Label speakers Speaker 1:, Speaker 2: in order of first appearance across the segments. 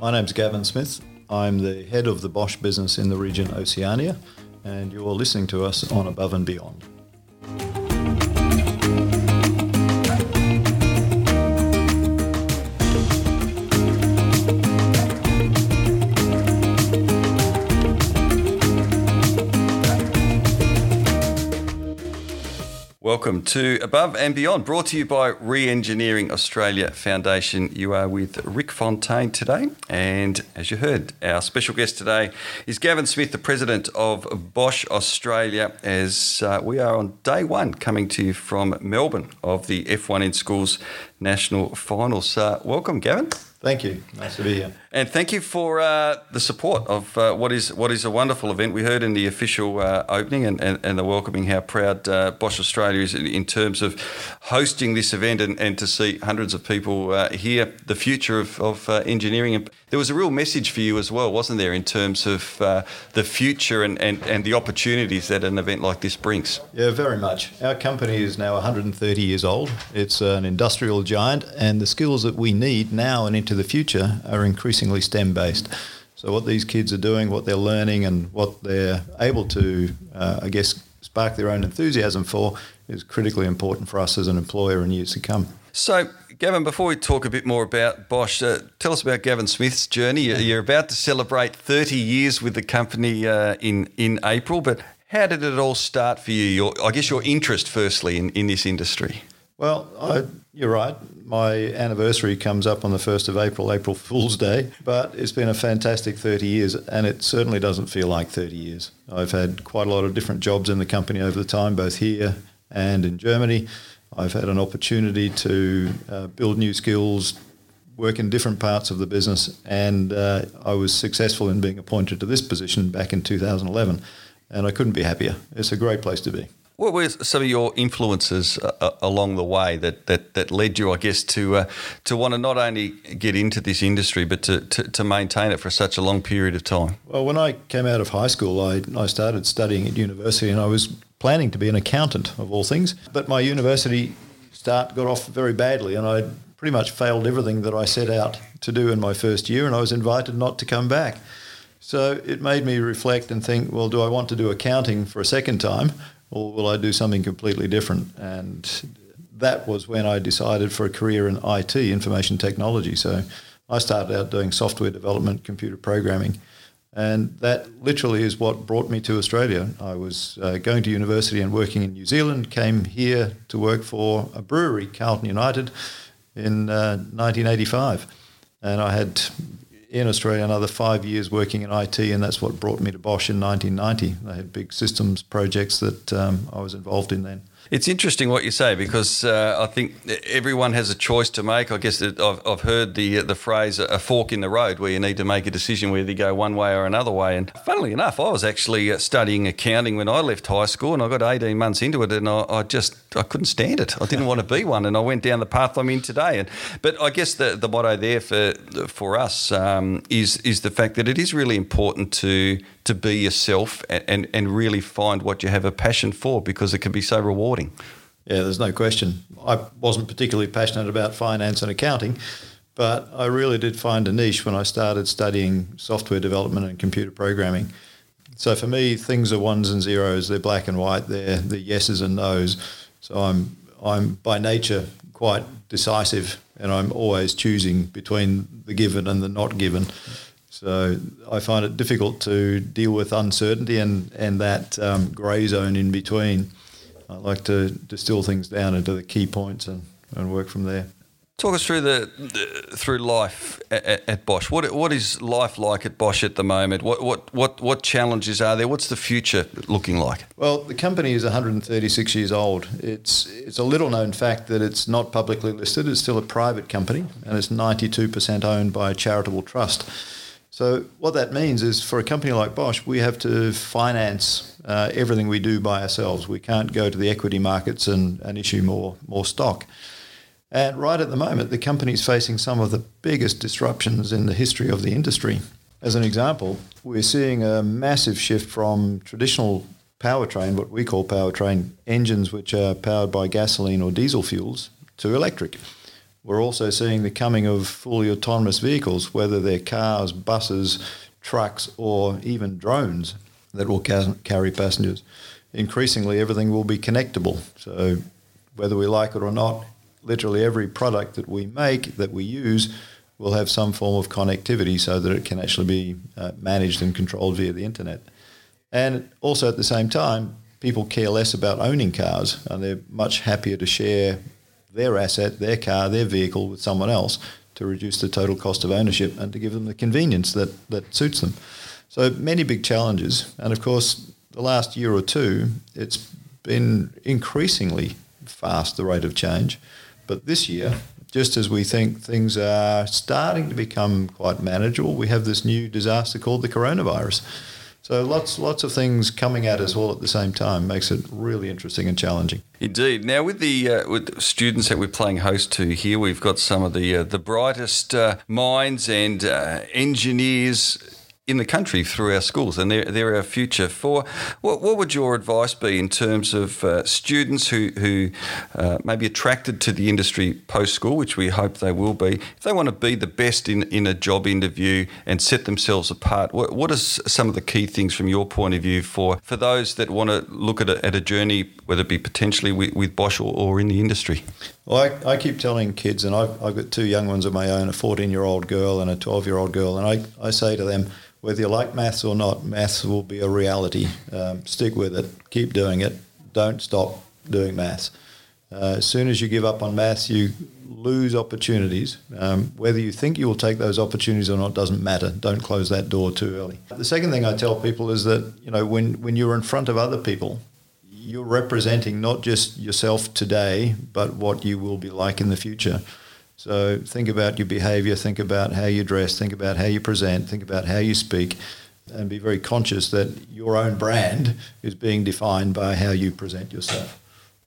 Speaker 1: My name's Gavin Smith. I'm the head of the Bosch business in the region Oceania, and you're listening to us on Above and Beyond.
Speaker 2: Welcome to Above and Beyond, brought to you by Re-Engineering Australia Foundation. You are with Rick Fontyn today, and as you heard, our special guest today is Gavin Smith, the president of Bosch Australia, as uh, we are on day one coming to you from Melbourne of the F1 in Schools National Finals. Uh, welcome, Gavin.
Speaker 1: Thank you. Nice to be here.
Speaker 2: And thank you for uh, the support of uh, what is what is a wonderful event. We heard in the official uh, opening and, and, and, the welcoming how proud uh, Bosch Australia is in terms of hosting this event and, and to see hundreds of people uh, here, the future of, of uh, engineering. And there was a real message for you as well, wasn't there, in terms of the future and, and, and the opportunities that an event like this brings?
Speaker 1: Yeah, very much. Our company is now 130 years old. It's an industrial giant, and the skills that we need now and into the future are increasingly STEM based. So, what these kids are doing, what they're learning, and what they're able to, uh, I guess, spark their own enthusiasm for is critically important for us as an employer in years to come.
Speaker 2: So, Gavin, before we talk a bit more about Bosch, uh, tell us about Gavin Smith's journey. You're about to celebrate 30 years with the company uh, in in April, but how did it all start for you? Your, I guess your interest, firstly, in, in this industry.
Speaker 1: Well, I, you're right. My anniversary comes up on the 1st of April, April Fool's Day, but it's been a fantastic 30 years, and it certainly doesn't feel like 30 years. I've had quite a lot of different jobs in the company over the time, both here and in Germany. I've had an opportunity to uh, build new skills, work in different parts of the business, and uh, I was successful in being appointed to this position back in 2011, and I couldn't be happier. It's a great place to be.
Speaker 2: What were some of your influences uh, uh, along the way that, that, that led you, I guess, to uh, to want to not only get into this industry but to, to, to, maintain it for such a long period of time?
Speaker 1: Well, when I came out of high school, I, I started studying at university and I was planning to be an accountant, of all things. But my university start got off very badly and I pretty much failed everything that I set out to do in my first year and I was invited not to come back. So it made me reflect and think, well, do I want to do accounting for a second time or will I do something completely different? And that was when I decided for a career in IT, information technology. So I started out doing software development, computer programming, and that literally is what brought me to Australia. I was uh, going to university and working in New Zealand, came here to work for a brewery, Carlton United, in uh, 1985. And I had in Australia another five years working in IT, and that's what brought me to Bosch in 1990. They had big systems projects that um, I was involved in then.
Speaker 2: It's interesting what you say because uh, I think everyone has a choice to make. I guess I've, I've heard the the phrase "a fork in the road," where you need to make a decision whether you go one way or another way. And funnily enough, I was actually uh, studying accounting when I left high school, and I got 18 months into it, and I, I just I couldn't stand it. I didn't want to be one, and I went down the path I'm in today. And but I guess the the motto there for for us um, is is the fact that it is really important to to be yourself and, and, and really find what you have a passion for because it can be so rewarding.
Speaker 1: Yeah, there's no question. I wasn't particularly passionate about finance and accounting, but I really did find a niche when I started studying software development and computer programming. So for me, things are ones and zeros. They're black and white. They're the yeses and nos. So I'm I'm by nature quite decisive, and I'm always choosing between the given and the not given. So I find it difficult to deal with uncertainty and, and that um, grey zone in between. I like to distill things down into the key points and, and work from there.
Speaker 2: Talk us through the, the through life at, at, Bosch. What what is life like at Bosch at the moment? What what what what challenges are there? What's the future looking like?
Speaker 1: Well, the company is 136 years old. It's it's a little known fact that it's not publicly listed. It's still a private company, and it's 92% owned by a charitable trust. So what that means is for a company like Bosch, we have to finance uh, everything we do by ourselves. We can't go to the equity markets and, and issue more more stock. And right at the moment, the company is facing some of the biggest disruptions in the history of the industry. As an example, we're seeing a massive shift from traditional powertrain, what we call powertrain engines, which are powered by gasoline or diesel fuels, to electric. We're also seeing the coming of fully autonomous vehicles, whether they're cars, buses, trucks, or even drones that will ca- carry passengers. Increasingly, everything will be connectable. So, whether we like it or not, literally every product that we make, that we use, will have some form of connectivity so that it can actually be uh, managed and controlled via the internet. And also at the same time, people care less about owning cars and they're much happier to share their asset, their car, their vehicle with someone else to reduce the total cost of ownership and to give them the convenience that, that suits them. So many big challenges. And of course, the last year or two, it's been increasingly fast, the rate of change. But this year, just as we think things are starting to become quite manageable, we have this new disaster called the coronavirus. So lots, lots of things coming at us all at the same time makes it really interesting and challenging.
Speaker 2: Indeed. Now, with the uh, with students that we're playing host to here, we've got some of the uh, the brightest uh, minds and uh, engineers in the country through our schools, and they're, they're our future. For what, what would your advice be in terms of uh, students who who uh, may be attracted to the industry post school, which we hope they will be, if they want to be the best in, in a job interview and set themselves apart? What, what are some of the key things from your point of view for for those that want to look at a, at a journey, whether it be potentially with, with Bosch or, or in the industry?
Speaker 1: Well, I, I keep telling kids, and I've, I've got two young ones of my own, a 14 year old girl and a 12 year old girl, and I, I say to them, whether you like maths or not, maths will be a reality. Um, stick with it, keep doing it, don't stop doing maths. Uh, as soon as you give up on maths, you lose opportunities. Um, whether you think you will take those opportunities or not doesn't matter. Don't close that door too early. The second thing I tell people is that you know when when you're in front of other people, you're representing not just yourself today, but what you will be like in the future. So think about your behavior, think about how you dress, think about how you present, think about how you speak, and be very conscious that your own brand is being defined by how you present yourself.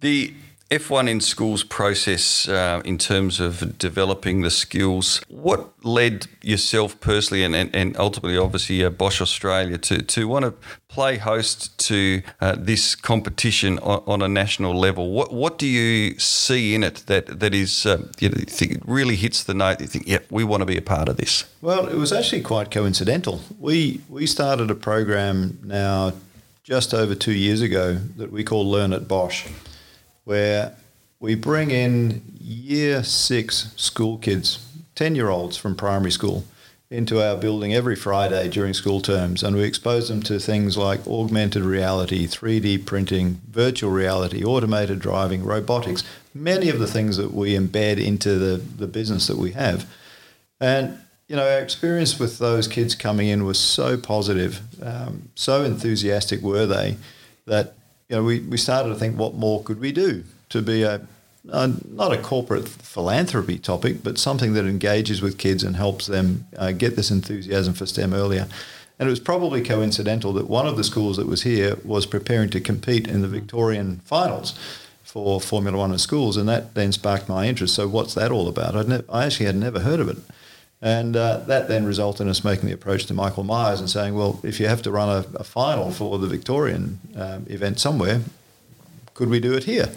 Speaker 2: The F1 in schools process uh, in terms of developing the skills. What led yourself personally and, and, and ultimately, obviously, uh, Bosch Australia to, to want to play host to uh, this competition on, on, a national level? What what do you see in it that, that is, uh, you, think really hits the note? You think, yep, we want to be a part of this?
Speaker 1: Well, it was actually quite coincidental. We, we started a program now just over two years ago that we call Learn at Bosch where we bring in year six school kids, 10 year olds from primary school, into our building every Friday during school terms. And we expose them to things like augmented reality, 3D printing, virtual reality, automated driving, robotics, many of the things that we embed into the, the business that we have. And you know, our experience with those kids coming in was so positive, um, so enthusiastic were they that you know, we, we started to think, what more could we do to be a, a not a corporate philanthropy topic, but something that engages with kids and helps them uh, get this enthusiasm for STEM earlier. And it was probably coincidental that one of the schools that was here was preparing to compete in the Victorian finals for Formula One in schools, and that then sparked my interest. So, what's that all about? I'd ne- I actually had never heard of it. And uh, that then resulted in us making the approach to Michael Myers and saying, well, if you have to run a, a final for the Victorian um, event somewhere, could we do it here?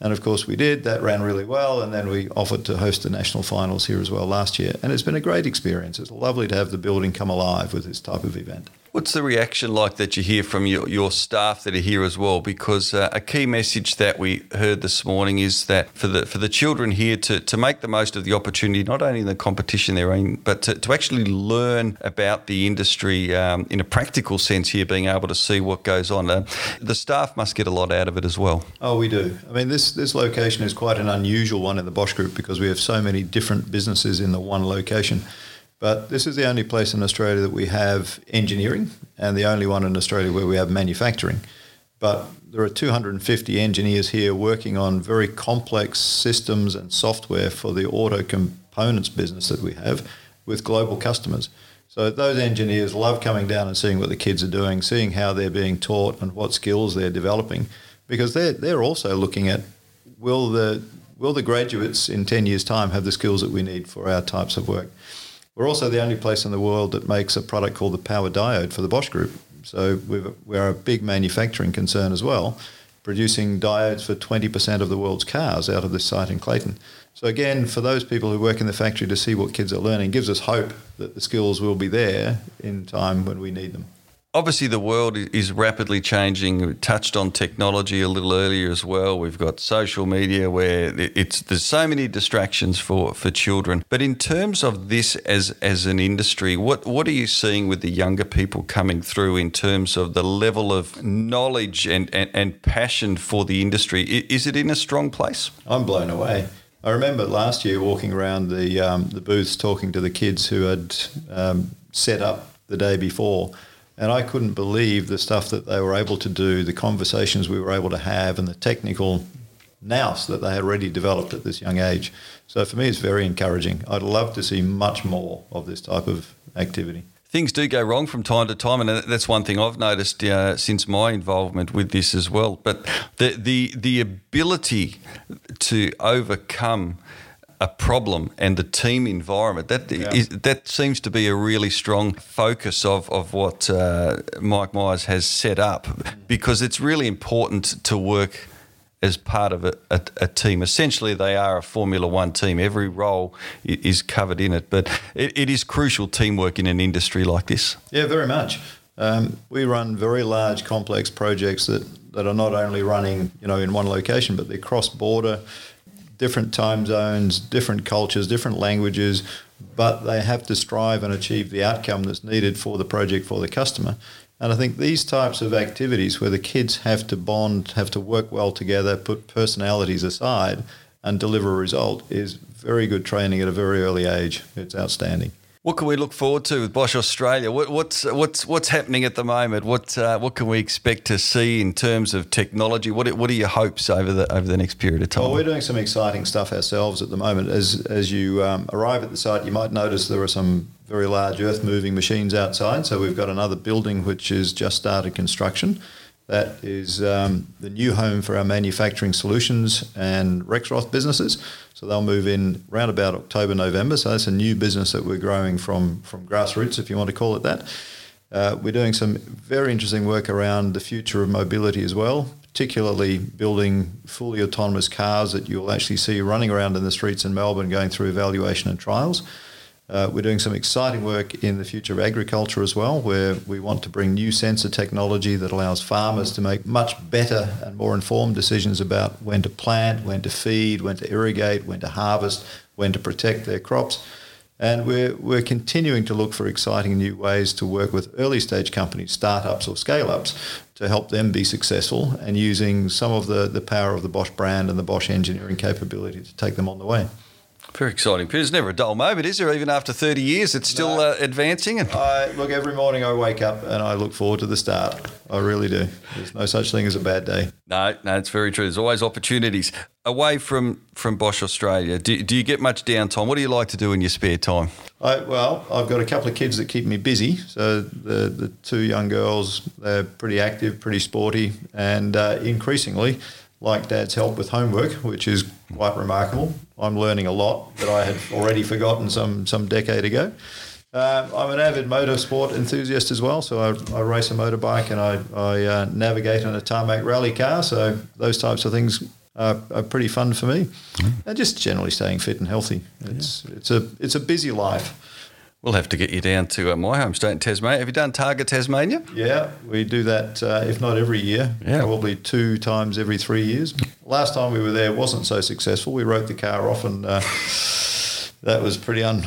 Speaker 1: And of course we did. That ran really well. And then we offered to host the national finals here as well last year. And it's been a great experience. It's lovely to have the building come alive with this type of event.
Speaker 2: What's the reaction like that you hear from your, your staff that are here as well? Because uh, a key message that we heard this morning is that for the for the children here to, to make the most of the opportunity, not only in the competition they're in, but to, to actually learn about the industry um, in a practical sense here, being able to see what goes on. Uh, the staff must get a lot out of it as well.
Speaker 1: Oh, we do. I mean, this, this location is quite an unusual one in the Bosch Group because we have so many different businesses in the one location. But this is the only place in Australia that we have engineering and the only one in Australia where we have manufacturing. But there are 250 engineers here working on very complex systems and software for the auto components business that we have with global customers. So those engineers love coming down and seeing what the kids are doing, seeing how they're being taught and what skills they're developing, because they're they're also looking at will the will the graduates in 10 years' time have the skills that we need for our types of work. We're also the only place in the world that makes a product called the power diode for the Bosch Group. So we are a big manufacturing concern as well. producing diodes for 20% of the world's cars out of this site in Clayton. So again, for those people who work in the factory to see what kids are learning, gives us hope that the skills will be there in time when we need them.
Speaker 2: Obviously, the world is rapidly changing. We touched on technology a little earlier as well. We've got social media where it's there's so many distractions for, for children. But in terms of this as as an industry, what what are you seeing with the younger people coming through in terms of the level of knowledge and, and, and passion for the industry? Is it in a strong place?
Speaker 1: I'm blown away. I remember last year walking around the um, the booths talking to the kids who had um, set up the day before and I couldn't believe the stuff that they were able to do, the conversations we were able to have, and the technical nous that they had already developed at this young age. So for me, it's very encouraging. I'd love to see much more of this type of activity.
Speaker 2: Things do go wrong from time to time, and that's one thing I've noticed uh, since my involvement with this as well. But the the the ability to overcome a problem and the team environment. That yeah. is, that seems to be a really strong focus of of what uh, Mike Myers has set up because it's really important to work as part of a, a, a, team. Essentially, they are a Formula One team. Every role is covered in it, but it, it is crucial teamwork in an industry like this.
Speaker 1: Yeah, very much. Um, we run very large, complex projects that, that are not only running, you know, in one location, but they're cross border different time zones, different cultures, different languages, but they have to strive and achieve the outcome that's needed for the project for the customer. And I think these types of activities where the kids have to bond, have to work well together, put personalities aside, and deliver a result is very good training at a very early age. It's outstanding.
Speaker 2: What can we look forward to with Bosch Australia? What, what's what's what's happening at the moment? What uh, what can we expect to see in terms of technology? What what are your hopes over the over the next period of time?
Speaker 1: Well, we're doing some exciting stuff ourselves at the moment. As as you um, arrive at the site, you might notice there are some very large earth moving machines outside. So we've got another building which has just started construction. That is um, the new home for our manufacturing solutions and Rexroth businesses. So they'll move in around about October, November. So that's a new business that we're growing from, from grassroots, if you want to call it that. Uh, we're doing some very interesting work around the future of mobility as well, particularly building fully autonomous cars that you'll actually see running around in the streets in Melbourne going through evaluation and trials. Uh, we're doing some exciting work in the future of agriculture as well, where we want to bring new sensor technology that allows farmers to make much better and more informed decisions about when to plant, when to feed, when to irrigate, when to harvest, when to protect their crops. And we're, we're continuing to look for exciting new ways to work with early stage companies, startups or scale ups, to help them be successful and using some of the, the power of the Bosch brand and the Bosch engineering capability to take them on the way.
Speaker 2: Very exciting. There's never a dull moment, is there? Even after 30 years, it's still no. uh, advancing. And
Speaker 1: I look every morning. I wake up and I look forward to the start. I really do. There's no such thing as a bad day.
Speaker 2: No, no, it's very true. There's always opportunities. Away from from Bosch Australia, do, do you get much downtime? What do you like to do in your spare time?
Speaker 1: I, well, I've got a couple of kids that keep me busy. So the the two young girls, they're pretty active, pretty sporty, and uh, increasingly like Dad's help with homework, which is quite remarkable. I'm learning a lot that I had already forgotten some some decade ago. Uh, I'm an avid motorsport enthusiast as well, so I, I race a motorbike and I, I uh, navigate in a tarmac rally car. So those types of things are, are pretty fun for me, mm-hmm. and just generally staying fit and healthy. It's yeah. it's a it's a busy life.
Speaker 2: We'll have to get you down to uh, my home state in Tasmania. Have you done Targa Tasmania?
Speaker 1: Yeah, we do that, uh, if not every year, yeah. probably two times every three years. Last time we were there wasn't so successful. We wrote the car off and uh, that was pretty un-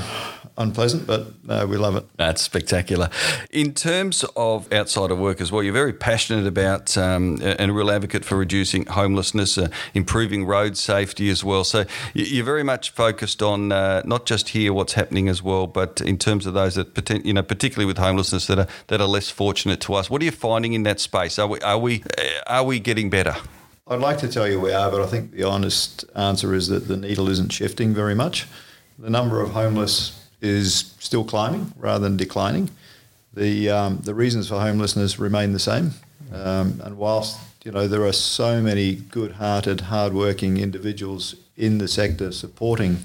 Speaker 1: unpleasant, but no, we love it.
Speaker 2: That's spectacular. In terms of outside of work as well, you're very passionate about um, and a real advocate for reducing homelessness, uh, improving road safety as well. So you're very much focused on uh, not just here what's happening as well, but in terms of those that you know, particularly with homelessness that are that are less fortunate to us. What are you finding in that space? Are we are we uh, are we getting better?
Speaker 1: I'd like to tell you we are, but I think the honest answer is that the needle isn't shifting very much. The number of homeless is still climbing rather than declining. The, um, the reasons for homelessness remain the same. Um, and whilst you know there are so many good-hearted, hard-working individuals in the sector supporting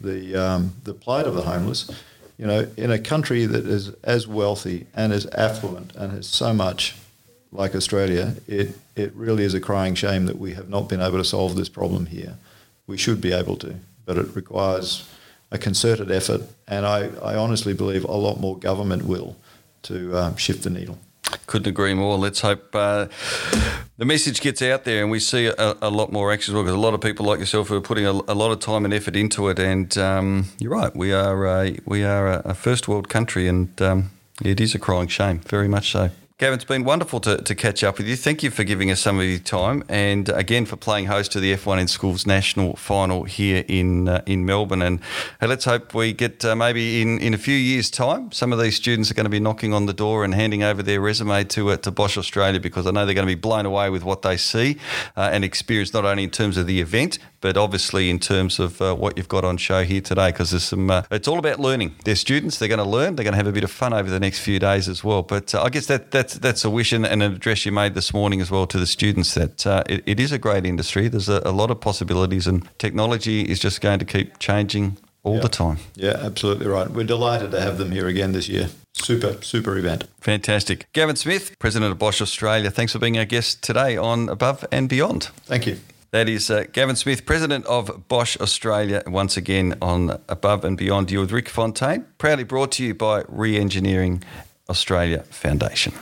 Speaker 1: the um, the plight of the homeless, you know, in a country that is as wealthy and as affluent and has so much like Australia, it, it really is a crying shame that we have not been able to solve this problem here. We should be able to, but it requires a concerted effort, and I, I honestly believe a lot more government will to um, shift the needle.
Speaker 2: Couldn't agree more. Let's hope uh, the message gets out there and we see a, a lot more action as well, because a lot of people like yourself are putting a, a lot of time and effort into it. And um, you're right, we are a, we are a first world country, and um, it is a crying shame, very much so. Gavin, it's been wonderful to, to catch up with you. Thank you for giving us some of your time, and again for playing host to the F1 in Schools national final here in uh, in Melbourne. And hey, let's hope we get uh, maybe in, in a few years' time, some of these students are going to be knocking on the door and handing over their resume to uh, to Bosch Australia because I know they're going to be blown away with what they see uh, and experience, not only in terms of the event, but obviously in terms of uh, what you've got on show here today. Because there's some, uh, it's all about learning. They're students; they're going to learn. They're going to have a bit of fun over the next few days as well. But I guess that that's that's a wish and, an address you made this morning as well to the students that uh, it, it is a great industry. There's a, a, lot of possibilities, and technology is just going to keep changing all
Speaker 1: yeah.
Speaker 2: the time.
Speaker 1: Yeah, absolutely right. We're delighted to have them here again this year. Super, super event.
Speaker 2: Fantastic. Gavin Smith, President of Bosch Australia, thanks for being our guest today on Above and Beyond.
Speaker 1: Thank you.
Speaker 2: That is uh, Gavin Smith, President of Bosch Australia, once again on Above and Beyond. You with Rick Fontyn, proudly brought to you by Re Engineering Australia Foundation.